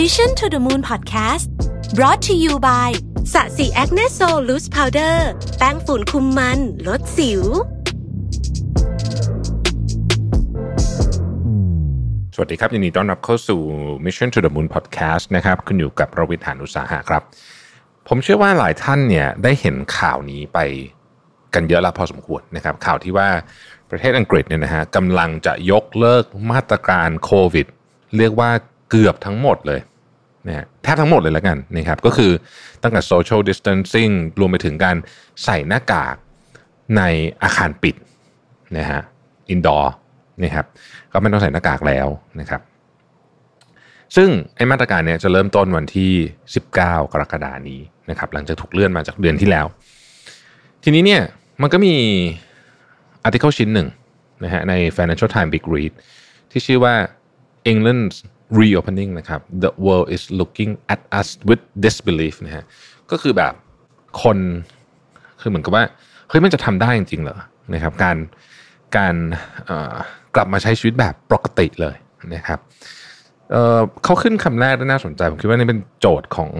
Mission to the Moon Podcast brought to you by สะสี Acne Sol Loose Powder แป้งฝุ่นคุมมัน ลดสิว สวัสดีครับ ยินดีต้อนรับเข้าสู่ Mission to the Moon Podcast นะครับ คุณอยู่กับรวิทยานุสาหะครับ ผมเชื่อว่าหลายท่านเนี่ยได้เห็นข่าวนี้ไปกันเยอะแล้วพอสมควรนะครับ ข่าวที่ว่าประเทศอังกฤษเนี่ยนะฮะกำลังจะยกเลิกมาตรการโควิด เรียกว่า เกือบทั้งหมดเลยนะแทบทั้งหมดเลยแล้วกันนะครับก็คือตั้งแต่ social distancing รวมไปถึงการใส่หน้ากากในอาคารปิดนะฮะ indoor นะครับก็ไม่ต้องใส่หน้ากากแล้วนะครับ ซึ่งไอ้มาตรการเนี้ยจะเริ่มต้นวันที่ 19 กรกฎานี้นะครับ หลังจากถูกเลื่อนมาจากเดือนที่แล้ว ทีนี้เนี่ยมันก็มีอาร์ติเคิลชิ้นหนึ่งนะฮะใน Financial Times Big Read ที่ชื่อว่า England's reopening นะครับ the world is looking at us with disbelief นะฮะก็คือแบบคนคือเหมือนกับว่าเฮ้ยมันจะทำได้จริงๆเหรอนะครับ การการกลับมาใช้ชีวิตแบบปกติเลยนะครับเเขาขึ้นคำแรกได้น่าสนใจ ผมคิดว่านี่เป็นโจทย์ของ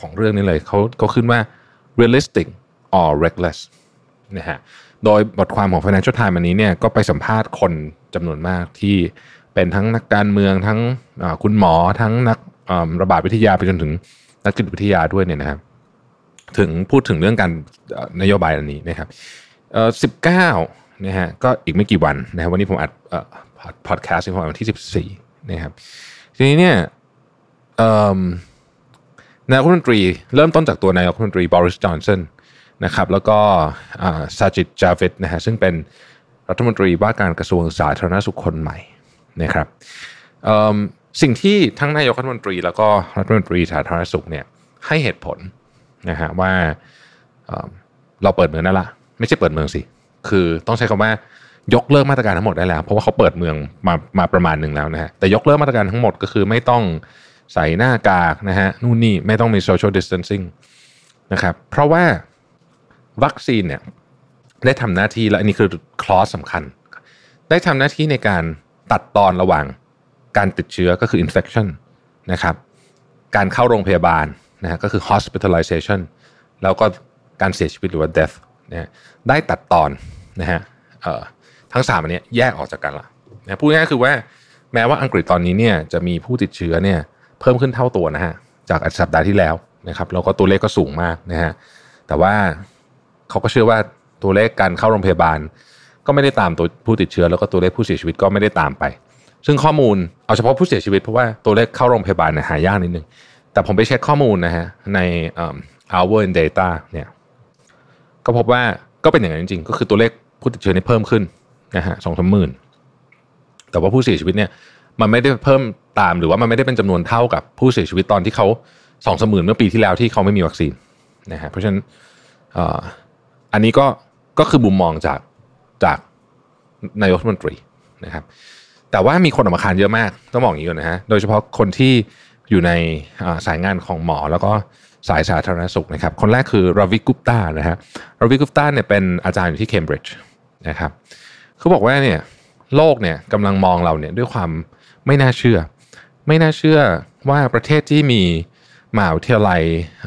ของเรื่องนี้เลยเขาเขาขึ้นว่า realistic or reckless นะฮะโดยบทความของ Financial Times อันนี้เนี่ยก็ไปสัมภาษณ์คนจำนวนมากที่ เป็นทั้งนักการเมืองทั้งคุณหมอทั้งนักระบาดวิทยาไปจนถึงนักจิตวิทยาด้วยเนี่ยนะครับ ถึงพูดถึงเรื่องการนโยบายอันนี้นะครับสิบเก้านะฮะก็อีกไม่กี่วันนะครับวันนี้ผมอัดพอดแคสต์ในวันที่สิบสี่นะครับทีนี้เนี่ยนายกรัฐมนตรีเริ่มต้นจากตัวนายกรัฐมนตรีบริสจอนสันนะครับ แล้วก็ซาจิตจาวิดนะฮะซึ่งเป็นรัฐมนตรีว่าการกระทรวงสาธารณสุขคนใหม่ นะครับสิ่งที่ทั้งนายกรัฐมนตรี แล้วก็รัฐมนตรีสาธารณสุขเนี่ยให้เหตุผลนะฮะว่าเเราเปิดเมืองนั่นละไม่ใช่เปิดเมืองสิ คือต้องใช้คำว่ายกเลิกมาตรการทั้งหมดได้แล้ว เพราะว่าเขาเปิดเมืองมามาประมาณหนึ่งแล้วนะฮะแต่ยกเลิกมาตรการทั้งหมดก็คือไม่ต้องใส่หน้ากากนะฮะนู่นนี่ไม่ต้องมี social distancing นะครับเพราะว่าวัคซีนเนี่ยได้ทำหน้าที่และอันนี้คือคลอสสำคัญ ได้ทำหน้าที่ในการ ตัดตอนระหว่างการติดเชื้อก็คือ infection นะครับการเข้าโรงพยาบาลนะฮะก็คือ hospitalization แล้วก็การเสียชีวิตหรือว่า death นะได้ตัดตอนนะฮะทั้งสามอันนี้แยกออกจากกันละนะพูดง่ายคือว่าแม้ว่าอังกฤษตอนนี้เนี่ยจะมีผู้ติดเชื้อเนี่ยเพิ่มขึ้นเท่าตัวนะฮะจากสัปดาห์ที่แล้วนะครับแล้วก็ตัวเลขก็สูงมากนะฮะแต่ว่าเขาก็เชื่อว่าตัวเลขการเข้าโรงพยาบาล ก็ไม่ได้ตามตัวผู้ติดเชื้อแล้วก็ตัวเลขผู้เสียชีวิตก็ไม่ได้ตามไป ซึ่งข้อมูลเอาเฉพาะผู้เสียชีวิตเพราะว่าตัวเลขเข้าโรงพยาบาลเนี่ยหายากนิดนึง แต่ผมไปเช็คข้อมูลนะฮะในเอิ่ม hour in data เนี่ยก็พบว่าก็เป็นอย่างนั้นจริงๆ ก็คือตัวเลขผู้ติดเชื้อนี่เพิ่มขึ้นนะฮะสองสามหมื่นแต่ว่าผู้เสียชีวิตเนี่ยมันไม่ได้เพิ่มตามหรือว่ามันไม่ได้เป็นจำนวนเท่ากับผู้เสียชีวิตตอนที่เขาสองสามหมื่นเมื่อปีที่แล้วที่เขาไม่มีวัคซีนนะฮะเพราะฉะนั้นอันนี้ก็ก็คือมุมมองจาก จากนายกรัฐมนตรีนะครับ แต่ว่ามีคนออกมาคานเยอะมากต้องบอกอย่างนี้ก่อนนะฮะโดยเฉพาะคนที่อยู่ในสายงานของหมอแล้วก็สายสาธารณสุขนะครับ คนแรกคือราวิกุปตานะฮะราวิกุปตาเนี่ยเป็นอาจารย์อยู่ที่เคมบริดจ์นะครับเขาบอกว่าเนี่ยโลกเนี่ยกำลังมองเราเนี่ยด้วยความไม่น่าเชื่อ ไม่น่าเชื่อว่าประเทศที่มีมหาวิทยาลัย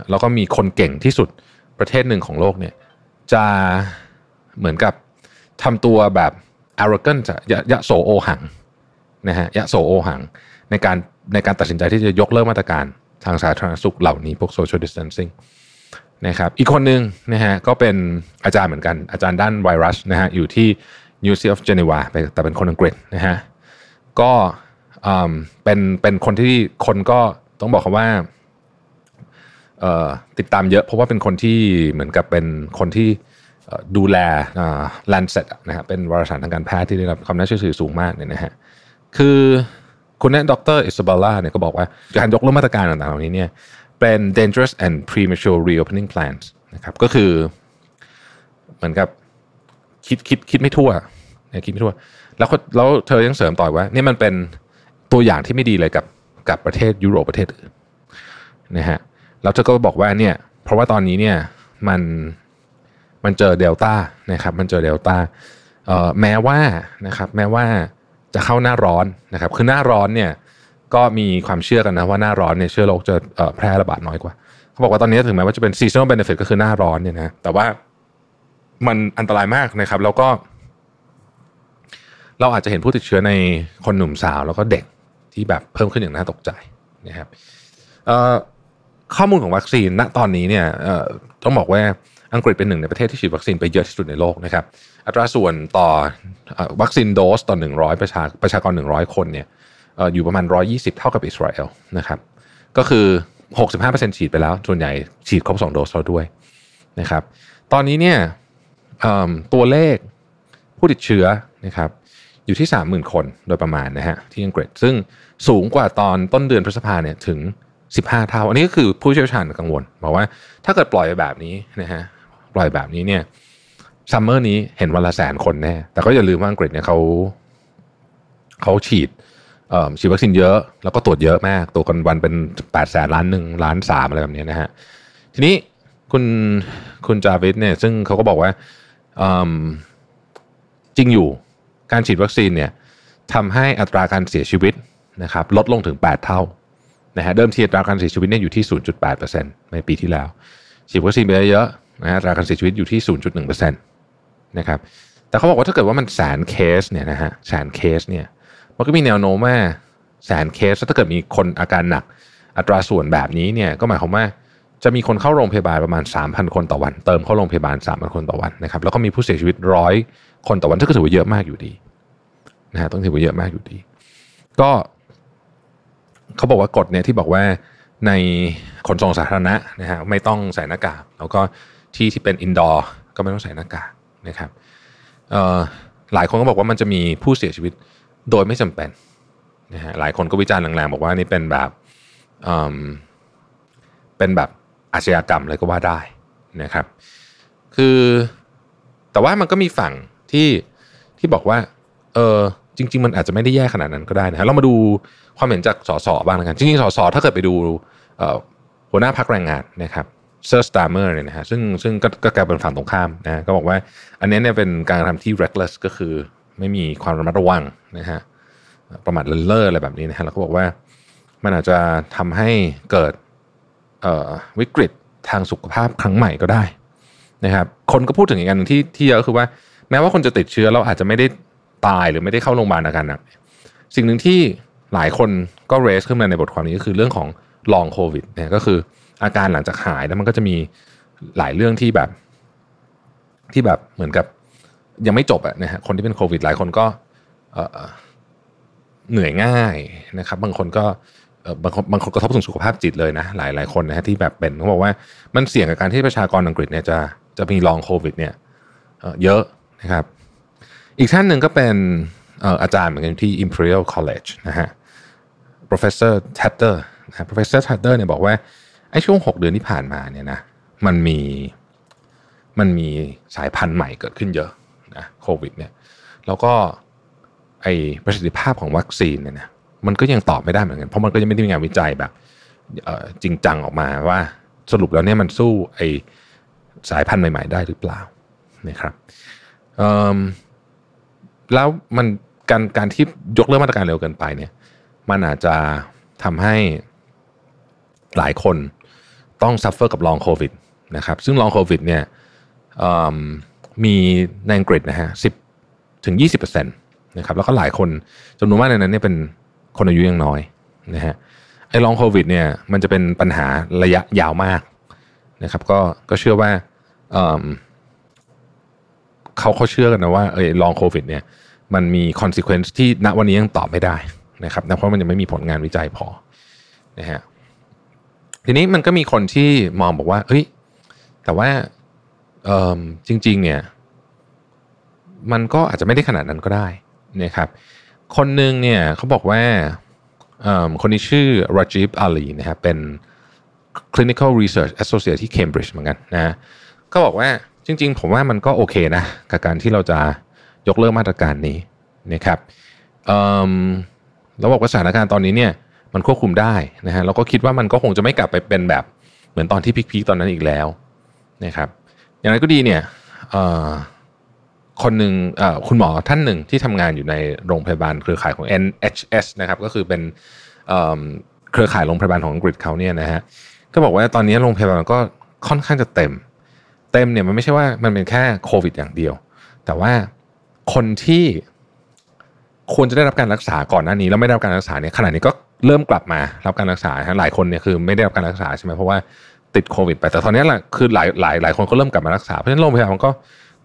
แล้วก็มีคนเก่งที่สุดประเทศหนึ่งของโลกเนี่ยจะเหมือนกับ ทำตัวแบบ arrogant ยะยะโสโอหังนะฮะยะโสโอหัง ในการในการตัดสินใจที่จะยกเลิกมาตรการทางสาธารณสุขเหล่านี้พวก social distancing นะครับอีกคนหนึ่งนะฮะก็เป็นอาจารย์เหมือนกันอาจารย์ด้านไวรัสนะฮะอยู่ที่ University of Geneva แต่เป็นคนอังกฤษนะฮะก็อืมเป็นเป็นคนที่คนก็ต้องบอกคำว่าเอ่อติดตามเยอะเพราะว่าเป็นคนที่เหมือนกับเป็นคนที่ เอ่อดูแลอ่า Lancet อะนะฮะเป็นวารสารทางการแพทย์ที่ได้รับความน่าเชื่อถือสูงมากเนี่ยนะฮะคือคุณแนะดรอิสบาล่าเนี่ยก็บอกว่าการยกเลิกมาตรการต่างๆเหล่านี้เนี่ยเป็น dangerous and premature reopening plans นะครับก็คือเหมือนกับคิดคิดคิดไม่ทั่วนะคิดไม่ทั่ว แล้วก็แล้วเธอยังเสริมต่อว่านี่มันเป็นตัวอย่างที่ไม่ดีเลยกับกับประเทศยุโรปประเทศอื่นนะฮะแล้วเธอก็บอกว่าเนี่ยเพราะว่าตอนนี้เนี่ยมัน มันเจอเดลต้านะครับมันเจอเดลต้าแม้ว่านะครับแม้ว่าจะเข้าหน้าร้อนนะครับคือหน้าร้อนเนี่ยก็มีความเชื่อกันนะว่าหน้าร้อนเนี่ยเชื้อโรคจะแพร่ระบาดน้อยกว่า เขาบอกว่าตอนนี้ถึงแม้ว่าจะเป็น seasonal benefit ก็คือหน้าร้อนเนี่ยนะแต่ว่ามันอันตรายมากนะครับ แล้วก็ เราอาจจะเห็นผู้ติดเชื้อในคนหนุ่มสาว แล้วก็เด็กที่แบบเพิ่มขึ้นอย่างน่าตกใจนะครับข้อมูลของวัคซีนณตอนนี้เนี่ย ต้องบอกว่าอังกฤษเป็นหนึ่งในประเทศที่ฉีดวัคซีนไปเยอะที่สุดในโลกนะครับ อัตราส่วนต่อวัคซีนโดสต่อ 100 ประชาประชากร 100 คนเนี่ยอยู่ประมาณ 120 เท่ากับอิสราเอลนะครับ ก็คือ 65%ฉีดไปแล้ว ส่วนใหญ่ฉีดครบ 2 โดสแล้วด้วยนะครับ ตอนนี้เนี่ยตัวเลขผู้ติดเชื้อนะครับอยู่ที่ 30,000 คนโดยประมาณนะฮะที่อังกฤษ ซึ่งสูงกว่าตอนต้นเดือนพฤษภาเนี่ยถึง 15 เท่า อันนี้ก็คือผู้เชี่ยวชาญกังวลบอกว่าถ้าเกิดปล่อยแบบนี้นะฮะปล่อยแบบนี้เนี่ย summer นี้เห็นวันละแสนคนแน่ แต่ก็อย่าลืมว่าอังกฤษเนี่ยเขาเขาฉีดฉีดวัคซีนเยอะ แล้วก็ตรวจเยอะมาก ตรวจกันวันเป็นแปดแสนล้านหนึ่งล้านสามอะไรแบบนี้นะฮะ ทีนี้คุณคุณจาวิสเนี่ย ซึ่งเขาก็บอกว่าจริงอยู่การฉีดวัคซีนเนี่ยทำให้อัตราการเสียชีวิตนะครับ ลดลงถึง 8 เท่า นะฮะเดิมทีอัตราการเสียชีวิตเนี่ยอยู่ที่ 0.8%ในปีที่แล้วฉีดวัคซีนไปเยอะนะฮะอัตราการเสียชีวิตอยู่ที่ 0.1%นะครับแต่เขาบอกว่าถ้าเกิดว่ามันแสนเคสเนี่ยนะฮะแสนเคสเนี่ยมันก็มีแนวโน้มว่าแสนเคสถ้าเกิดมีคนอาการหนักอัตราส่วนแบบนี้เนี่ยก็หมายความว่าจะมีคนเข้าโรงพยาบาลประมาณ 3,000 คนต่อวัน เติมเข้าโรงพยาบาล 3,000 คนต่อวันนะครับแล้วก็มีผู้เสียชีวิตร้อยคนต่อวันซึ่งก็ถือว่าเยอะมากอยู่ดีนะฮะต้องถือว่าเยอะมากอยู่ดี ก็ เขาบอกว่ากฎเนี่ยที่บอกว่าในขนส่งสาธารณะนะฮะไม่ต้องใส่หน้ากากแล้วก็ที่ที่เป็นอินดอร์ก็ไม่ต้องใส่หน้ากากนะครับหลายคนก็บอกว่ามันจะมีผู้เสียชีวิตโดยไม่จำเป็นนะฮะหลายคนก็วิจารณ์แรงๆบอกว่านี่เป็นแบบเป็นแบบอาชญากรรมเลยก็ว่าได้นะครับ คือแต่ว่ามันก็มีฝั่งที่ที่บอกว่า เออ จริง ๆ มันอาจจะไม่ได้แย่ขนาดนั้นก็ได้นะฮะเรามาดูความเห็นจากสส. บ้างกันจริงๆสส. ถ้าเกิดไปดูหัวหน้าพรรคแรงงานนะครับเซอร์สตาร์เมอร์เนี่ยนะฮะซึ่งซึ่งก็กลายเป็นฝั่งตรงข้ามนะก็บอกว่าอันนี้เนี่ยเป็นการทำที่ reckless ก็คือไม่มีความระมัดระวังนะฮะประมาทเลินเล่ออะไรแบบนี้นะฮะแล้วก็บอกว่ามันอาจจะทำให้เกิดวิกฤตทางสุขภาพครั้งใหม่ก็ได้นะครับคนก็พูดถึงอีกอันนึงที่ที่เยอะคือว่า แม้ว่าคนจะติดเชื้อเราอาจจะไม่ได้ ตายหรือไม่ได้เข้าโรงพยาบาลอาการหนักสิ่งหนึ่งที่หลายคนก็เรสขึ้นมาในบทความนี้ก็คือเรื่องของลองโควิดเนี่ยก็คืออาการหลังจากหายแล้วมันก็จะมีหลายเรื่องที่แบบ ที่แบบเหมือนกับยังไม่จบอะนะฮะคนที่เป็นโควิด หลายคนก็เหนื่อยง่ายนะครับ บางคนก็บางคนบางคนกระทบถึงสุขภาพจิตเลยนะ หลายหลายคนนะฮะที่แบบเป็นเขาบอกว่ามันเสี่ยงกับการที่ประชากรอังกฤษเนี่ยจะจะมีลองโควิด เนี่ยเยอะนะครับ อีกท่านหนึ่งก็เป็นอาจารย์เหมือนกันที่ Imperial College นะฮะ professor Tatter นะ professor Tatter เนี่ยบอกว่าไอ้ช่วง 6 เดือนที่ผ่านมาเนี่ยนะมันมีมันมีสายพันธุ์ใหม่เกิดขึ้นเยอะนะโควิดเนี่ยแล้วก็ไอประสิทธิภาพของวัคซีนเนี่ยนะมันก็ยังตอบไม่ได้เหมือนกัน เพราะมันก็ยังไม่ได้มีงานวิจัยแบบจริงจังออกมาว่าสรุปแล้วเนี่ยมันสู้ไอสายพันธุ์ใหม่ ๆ ได้หรือเปล่านะครับ แล้วมันการการที่ยกเลิกมาตรการเร็วเกินไปเนี่ย มันอาจจะทำให้หลายคนต้อง suffer กับ long COVID นะครับซึ่ง long COVID เนี่ยมีในอังกฤษนะฮะสิบถึงยี่สิบเปอร์เซ็นต์นะครับแล้วก็หลายคนจำนวนมากในนั้นเนี่ยเป็นคนอายุยังน้อยนะฮะไอ้ long COVID เนี่ยมันจะเป็นปัญหาระยะยาวมากนะครับก็ก็เชื่อว่า เขาเขาเชื่อกันนะว่าเออลองโควิดเนี่ยมันมีคอนซ e เควนซ์ที่ณวันนี้ยังตอบไม่ได้นะครับนะเพราะมันยังไม่มีผลงานวิจัยพอนะฮะทีนี้มันก็มีคนที่มองบอกว่าเฮ้ยแต่ว่าจริง ๆ เนี่ย มันก็อาจจะไม่ได้ขนาดนั้นก็ได้นะครับ คนหนึ่งเนี่ยเขาบอกว่าคนนี้ชื่อราจิบอาลีนะครับเป็น clinical research associate ที่ Cambridge เหมือนกันนะก็บอกว่า จริง ๆ ผมว่ามันก็โอเคนะ กับการที่เราจะยกเลิกมาตรการนี้นะครับเราบอกว่าสถานการณ์ตอนนี้เนี่ยมันควบคุมได้นะฮะเราก็คิดว่ามันก็คงจะไม่กลับไปเป็นแบบเหมือนตอนที่พีคๆตอนนั้นอีกแล้วนะครับ อย่างไรก็ดีเนี่ยคนหนึ่งคุณหมอท่านหนึ่งที่ทำงานอยู่ในโรงพยาบาลเครือข่ายของ NHS นะครับก็คือเป็นเครือข่ายโรงพยาบาลของอังกฤษเขาเนี่ยนะฮะก็บอกว่าตอนนี้โรงพยาบาลก็ค่อนข้างจะเต็ม เต็มเนี่ยมันไม่ใช่ว่ามันเป็นแค่โควิดอย่างเดียว แต่ว่าคนที่ควรจะได้รับการรักษาก่อนหน้านี้แล้วไม่ได้รับการรักษาเนี่ยขณะนี้ก็เริ่มกลับมารับการรักษาหลายคนเนี่ยคือไม่ได้รับการรักษาใช่ไหมเพราะว่าติดโควิด ไปแต่ตอนนี้แหละคือหลายหลายหลายคนก็เริ่มกลับมารักษาเพราะฉะนั้นโรงพยาบาลก็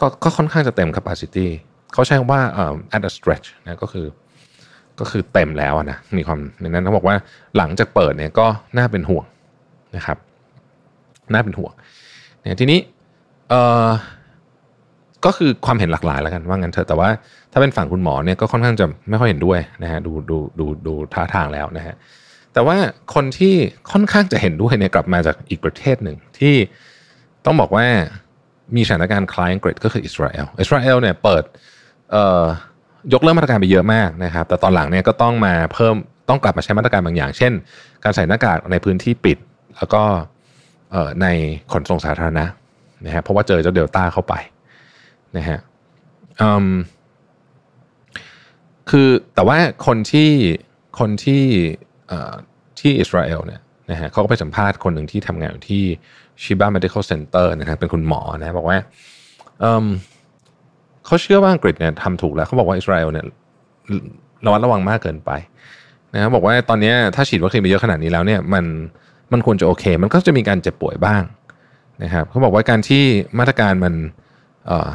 ก็ก็ค่อนข้างจะเต็ม capacity เขาใช้คำว่าเอ่อ at a stretch นะก็คือ ก็คือเต็มแล้วนะมีความในนั้นเขาบอกว่าหลังจากเปิดเนี่ยก็น่าเป็นห่วงนะครับ น่าเป็นห่วงเนี่ยทีนี้ เอ่อก็คือความเห็นหลากหลายแล้วกันว่างั้นเถอะแต่ว่าถ้าเป็นฝั่งคุณหมอเนี่ยก็ค่อนข้างจะไม่ค่อยเห็นด้วยนะฮะดูดูดูดูท่าทางแล้วนะฮะแต่ว่าคนที่ค่อนข้างจะเห็นด้วยเนี่ยกลับมาจากอีกประเทศหนึ่งที่ต้องบอกว่ามีสถานการณ์คล้ายอังกฤษก็คืออิสราเอลอิสราเอลเนี่ยเปิดยกเลิกมาตรการไปเยอะมากนะครับ แต่ตอนหลังเนี่ยก็ต้องมาเพิ่มต้องกลับมาใช้มาตรการบางอย่าง เช่น การใส่หน้ากากในพื้นที่ปิด แล้วก็ในขนส่งสาธารณะ นะฮะเพราะว่าเจอเจ้าเดลต้าเข้าไปนะฮะคือแต่ว่าคนที่คนที่ที่อิสราเอลเนี่ยนะฮะเขาก็ไปสัมภาษณ์คนหนึ่งที่ทำงานอยู่ที่ชิบา medical center นะครับเป็นคุณหมอนะบอกว่าเขาเชื่อว่าอังกฤษเนี่ยทำถูกแล้วเขาบอกว่าอิสราเอลเนี่ยระวัดระวังมากเกินไปนะบอกว่าตอนนี้ถ้าฉีดวัคซีนไปเยอะขนาดนี้แล้วเนี่ยมันมันควรจะโอเค มันก็จะมีการเจ็บป่วยบ้าง นะครับเขาบอกว่าการที่มาตรการมันเอ่อ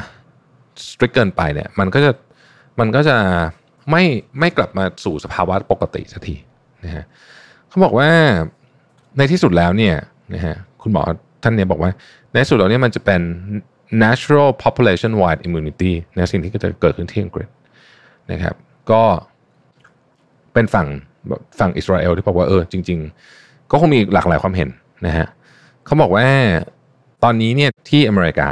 สตริกเกินไปเนี่ยมันก็จะมันก็จะไม่ไม่กลับมาสู่สภาวะปกติสักทีนะฮะเขาบอกว่าในที่สุดแล้วเนี่ยนะฮะคุณหมอท่านเนี่ยบอกว่าในที่สุดแล้วเนี่ยมันจะเป็น natural population wide immunity นะสิ่งที่จะเกิดขึ้นที่อังกฤษนะครับ ก็เป็นฝั่งฝั่งอิสราเอลที่บอกว่าเออจริง ๆ ก็คงมีหลากหลายความเห็นนะฮะเขาบอกว่า ตอนนี้เนี่ยที่อเมริกา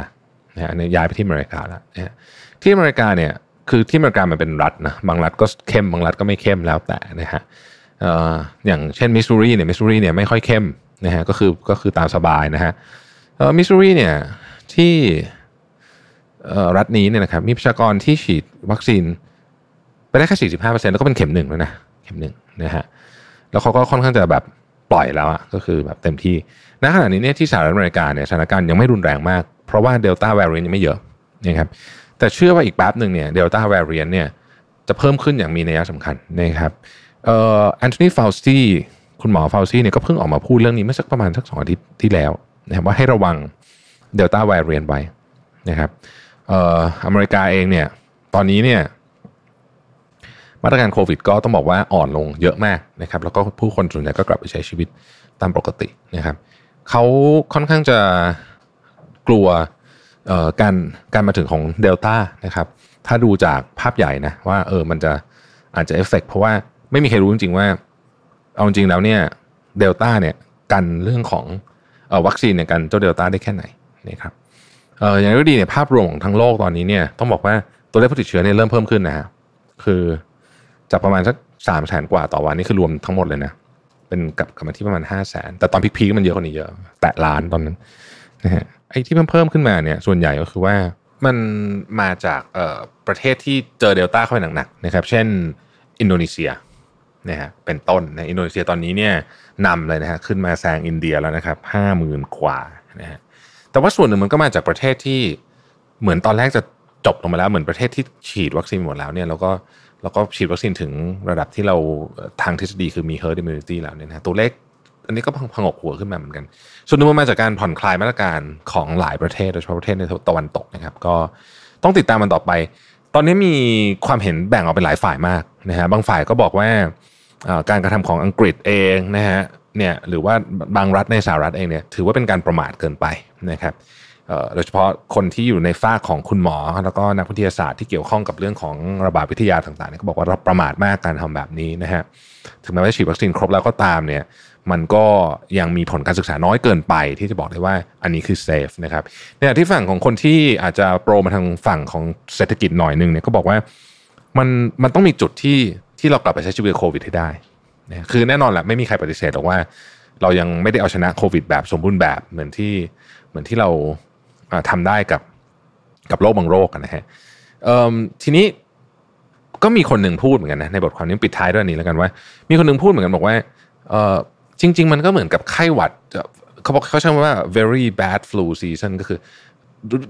นะฮะย้ายไปที่อเมริกาแล้วนะฮะที่อเมริกาเนี่ยคือที่อเมริกามันเป็นรัฐนะบางรัฐก็เข้มบางรัฐก็ไม่เข้มแล้วแต่นะฮะอย่างเช่นมิสซูรีเนี่ยมิสซูรีเนี่ยไม่ค่อยเข้มนะฮะก็คือก็คือตามสบายนะฮะมิสซูรีเนี่ยที่รัฐนี้เนี่ยนะครับมีประชากรที่ฉีดวัคซีนไปได้แค่สี่สิบห้าเปอร์เซ็นต์แล้วก็เป็นเข็มหนึ่งแล้วนะเข็มหนึ่งนะฮะแล้วเขาก็ค่อนข้างจะแบบปล่อยแล้วอะก็คือแบบเต็มที่ ณขณะนี้เนี่ยที่สหรัฐอเมริกาเนี่ยสถานการณ์ยังไม่รุนแรงมาก เพราะว่า Delta variant ยังไม่เยอะนะครับแต่เชื่อว่าอีกแป๊บหนึ่งเนี่ย Delta variant เนี่ยจะเพิ่มขึ้นอย่างมีนัยสำคัญนะครับเอ่อแอนโทนีฟาวสตีคุณหมอฟาวซี่เนี่ยก็เพิ่งออกมาพูดเรื่องนี้เมื่อสักประมาณสักสองอาทิตย์ที่แล้วนะครับว่าให้ระวังเดลต้าแวริเอนไว้นะครับเอ่ออเมริกาเองเนี่ยตอนนี้เนี่ยมาตรการโควิดก็ต้องบอกว่าอ่อนลงเยอะมากนะครับแล้วก็ผู้คนส่วนใหญ่ก็กลับไปใช้ชีวิตตามปกตินะครับ เขาค่อนข้างจะกลัวการการมาถึงของเดลต้านะครับถ้าดูจากภาพใหญ่นะว่าเออมันจะอาจจะเอฟเฟกเพราะว่าไม่มีใครรู้จริงๆว่า เอาจริงแล้วเนี่ยเดลต้าเนี่ยกันเรื่องของวัคซีนเนี่ยกันเจ้าเดลต้าได้แค่ไหนนะครับเอออย่างไรก็ดีเนี่ยภาพรวมของทั้งโลกตอนนี้เนี่ยต้องบอกว่าตัวเลขผู้ติดเชื้อเนี่ยเริ่มเพิ่มขึ้นนะฮะคือจากประมาณสักสามแสนกว่าต่อวันนี่คือรวมทั้งหมดเลยนะ เป็นกับกลับมาที่ประมาณห้าแสนแต่ตอน peak ๆมันเยอะกว่านี้เยอะ แตะล้านตอนนั้นนะฮะไอ้ที่เพิ่มเพิ่มขึ้นมาเนี่ยส่วนใหญ่ก็คือว่ามันมาจากเอ่อประเทศที่เจอเดลต้าเข้าไปหนักๆนะครับ เช่นอินโดนีเซียนะฮะเป็นต้นนะอินโดนีเซียตอนนี้เนี่ยนำเลยนะฮะขึ้นมาแซงอินเดียแล้วนะครับห้าหมื่นกว่านะฮะแต่ว่าส่วนหนึ่งมันก็มาจากประเทศที่เหมือนตอนแรกจะจบลงมาแล้วเหมือนประเทศที่ฉีดวัคซีนหมดแล้วเนี่ยแล้วก็ แล้วก็ฉีดวัคซีนถึงระดับที่เราทางทฤษฎีคือมี herd immunity แล้วเนี่ยนะตัวเลขอันนี้ก็พังกหัวขึ้นมาเหมือนกัน ส่วนนึ่งมันมาจากการผ่อนคลายมาตรการของหลายประเทศโดยเฉพาะประเทศในตะวันตกนะครับ ก็ต้องติดตามมันต่อไป ตอนนี้มีความเห็นแบ่งออกเป็นหลายฝ่ายมากนะฮะบางฝ่ายก็บอกว่าการกระทำของอังกฤษเองนะฮะเนี่ยหรือว่าบางรัฐในสหรัฐเองเนี่ยถือว่าเป็นการประมาทเกินไปนะครับ โดยเฉพาะคนที่อยู่ในฝ้าของคุณหมอ แล้วก็นักวิทยาศาสตร์ที่เกี่ยวข้องกับเรื่องของระบาดวิทยาต่างๆเนี่ยก็บอกว่าเราประมาทมากการทำแบบนี้นะฮะถึงแม้ว่าฉีดวัคซีนครบแล้วก็ตามเนี่ยมันก็ยังมีผลการศึกษาน้อยเกินไปที่จะบอกได้ว่าอันนี้คือเซฟนะครับเนี่ยที่ฝั่งของคนที่อาจจะโปรมาทางฝั่งของเศรษฐกิจหน่อยนึงเนี่ยก็บอกว่ามันมันต้องมีจุดที่ที่เรากลับไปใช้ชีวิตโควิดให้ได้นะคือแน่นอนแหละไม่มีใครปฏิเสธหรอกว่า เรายังไม่ได้เอาชนะโควิดแบบสมบูรณ์แบบเหมือนที่เหมือนที่เรา ทำได้กับกับโรคบางโรคนะฮะทีนี้ก็มีคนหนึ่งพูดเหมือนกันนะในบทความนี้ปิดท้ายด้วยนี้แล้วกันว่า มีคนหนึ่งพูดเหมือนกันบอกว่าจริง ๆ มันก็เหมือนกับไข้หวัดเขาบอกเขาใช้คำว่า very bad flu season ก็คือ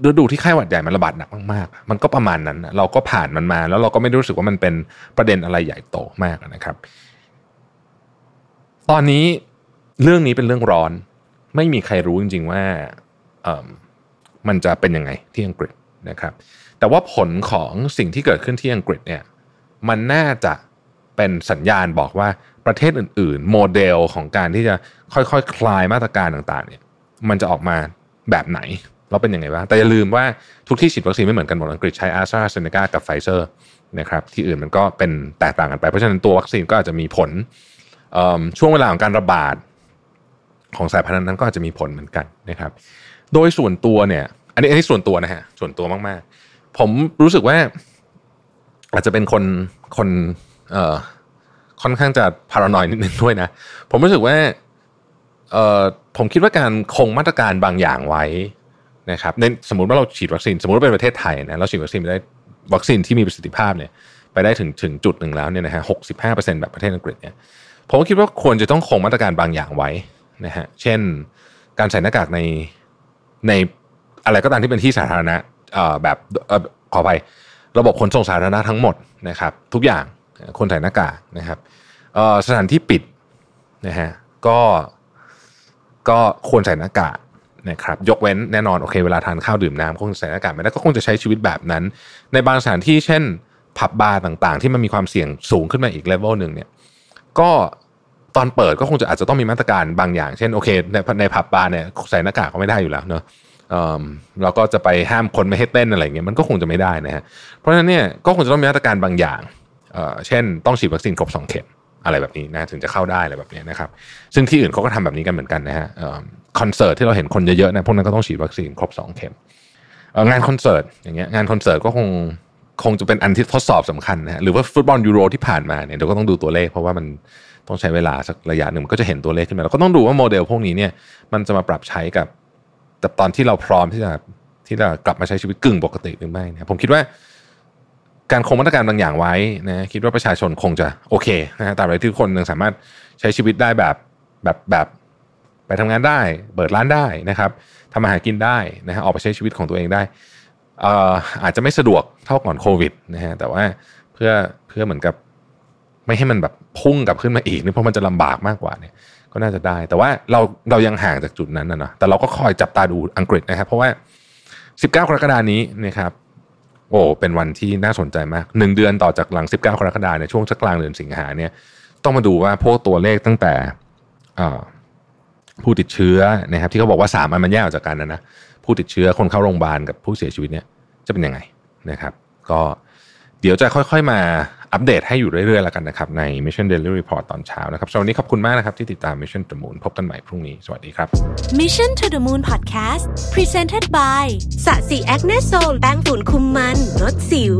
ฤดูที่ไข้หวัดใหญ่มันระบาดหนักมากๆ มันก็ประมาณนั้น เราก็ผ่านมันมา แล้วเราก็ไม่รู้สึกว่ามันเป็นประเด็นอะไรใหญ่โตมากนะครับ ตอนนี้เรื่องนี้เป็นเรื่องร้อน ไม่มีใครรู้จริง ๆ ว่า มันจะเป็นยังไงที่อังกฤษนะครับ แต่ว่าผลของสิ่งที่เกิดขึ้นที่อังกฤษเนี่ยมันน่าจะเป็นสัญญาณบอกว่าประเทศอื่น ๆ โมเดลของการที่จะค่อยๆคคลายมาตรการต่างๆเนี่ยมันจะออกมาแบบไหนเราเป็นยังไงบ้างแต่อย่าลืมว่าทุกที่ฉีดวัคซีนไม่เหมือนกันหมดอังกฤษใช้อาสตราเซเนกากับไฟเซอร์นะครับที่อื่นมันก็เป็นแตกต่างกันไป เพราะฉะนั้นตัววัคซีนก็อาจจะมีผลช่วงเวลาของการระบาดของสายพันธุ์นั้นก็อาจจะมีผลเหมือนกันนะครับ โดยส่วนตัวเนี่ย อันนี้อันนี้ส่วนตัวนะฮะ ส่วนตัวมากๆ ผมรู้สึกว่า อาจจะเป็นคนคนเอ่อค่อนข้างจะพารานอยนิดนึงด้วยนะ ผมรู้สึกว่าเอ่อผมคิดว่าการคงมาตรการบางอย่างไว้นะครับในสมมติว่าเราฉีดวัคซีน สมมติว่าเป็นประเทศไทยนะเราฉีดวัคซีนไปได้วัคซีนที่มีประสิทธิภาพเนี่ยไปได้ถึงถึงจุดหนึ่งแล้วเนี่ยนะฮะหกสิบห้าเปอร์เซ็นแบบประเทศอังกฤษเนี่ยผมคิดว่าควรจะต้องคงมาตรการบางอย่างไว้นะฮะเช่น การใส่หน้ากากในใน อะไรก็ตามที่เป็นที่สาธารณะแบบขอไประบบขนส่งสาธารณะทั้งหมดนะครับ ทุกอย่างคนใส่หน้ากากนะครับสถานที่ปิดนะฮะก็ก็ควรใส่หน้ากากนะครับยกเว้นแน่นอนโอเคเวลาทานข้าวดื่มน้ำคงใส่หน้ากากไม่ได้ก็คงจะใช้ชีวิตแบบนั้น ในบางสถานที่เช่นผับบาร์ต่างๆ ที่มันมีความเสี่ยงสูงขึ้นมาอีกเลเวลหนึ่งเนี่ยก็ตอนเปิดก็คงจะอาจจะต้องมีมาตรการบางอย่าง เช่นโอเคในในผับบาร์เนี่ยใส่หน้ากากก็ไม่ได้อยู่แล้วเนาะ เราก็จะไปห้ามคนไม่ให้เต้นอะไรเงี้ยมันก็คงจะไม่ได้นะฮะเพราะฉะนั้นเนี่ยก็คงจะต้องมีมาตรการบางอย่างเช่น ต้องฉีดวัคซีนครบสองเข็มอะไรแบบนี้นะถึงจะเข้าได้อะไรแบบนี้นะครับซึ่งที่อื่นเขาก็ทำแบบนี้กันเหมือนกันนะฮะคอนเสิร์ตที่เราเห็นคนเยอะๆนะพวกนั้นก็ต้องฉีดวัคซีนครบ 2 เข็มงานคอนเสิร์ตอย่างเงี้ยงานคอนเสิร์ตก็คงคงจะเป็นอันที่ทดสอบสำคัญนะฮะหรือว่าฟุตบอลยูโรที่ผ่านมาเนี่ยเดี๋ยวก็ต้องดูตัวเลข เพราะว่ามันต้องใช้เวลาสักระยะหนึ่งก็จะเห็นตัวเลขขึ้นมาแล้วก็ต้องดูว่าโมเดลพวกนี้เนี่ยมันจะมาปรับใช้กับ แต่ตอนที่เราพร้อมที่จะที่จะกลับมาใช้ชีวิตกึ่งปกติหรือไม่นะผมคิดว่าการคงมาตรการบางอย่างไว้นะคิดว่าประชาชนคงจะโอเคนะฮะแต่อะไรที่คนยังสามารถใช้ชีวิตได้แบบแบบแบบไปทำงานได้เปิดร้านได้นะครับทำอาหารกินได้นะฮะออกไปใช้ชีวิตของตัวเองได้อ่าจจะไม่สะดวกเท่าก่อนโควิดนะฮะแต่ว่าเพื่อเพื่อเหมือนกับไม่ให้มันแบบพุ่งกลับขึ้นมาอีกนี่เพราะมันจะลำบากมากกว่าเนี่ย ก็น่าจะได้ แต่ว่าเราเรายังห่างจากจุดนั้นนะนะแต่เราก็คอยจับตาดูอังกฤษนะครับ เพราะว่า 19 กรกฎานี้นะครับ โอ้เป็นวันที่น่าสนใจมากหนึ่งเดือนต่อจากหลัง 19 กรกฎาเนี่ยช่วงสักกลางเดือนสิงหาเนี่ย ต้องมาดูว่าพวกตัวเลขตั้งแต่ผู้ติดเชื้อนะครับ ที่เขาบอกว่าสามอันมันแยกออกจากกันนะนะผู้ติดเชื้อคนเข้าโรงพยาบาลกับผู้เสียชีวิตเนี่ยจะเป็นยังไงนะครับ ก็เดี๋ยวจะค่อย ๆมา อัปเดตให้อยู่เรื่อยๆแล้วกันนะครับใน Mission Daily Report ตอนเช้านะครับสำหรับวันนี้ขอบคุณมากนะครับที่ติดตาม Mission to the Moon พบกันใหม่พรุ่งนี้ สวัสดีครับ Mission to the Moon Podcast Presented by สะสีแอคเนสโซลแป้งฝุ่นคุมมันลดสิว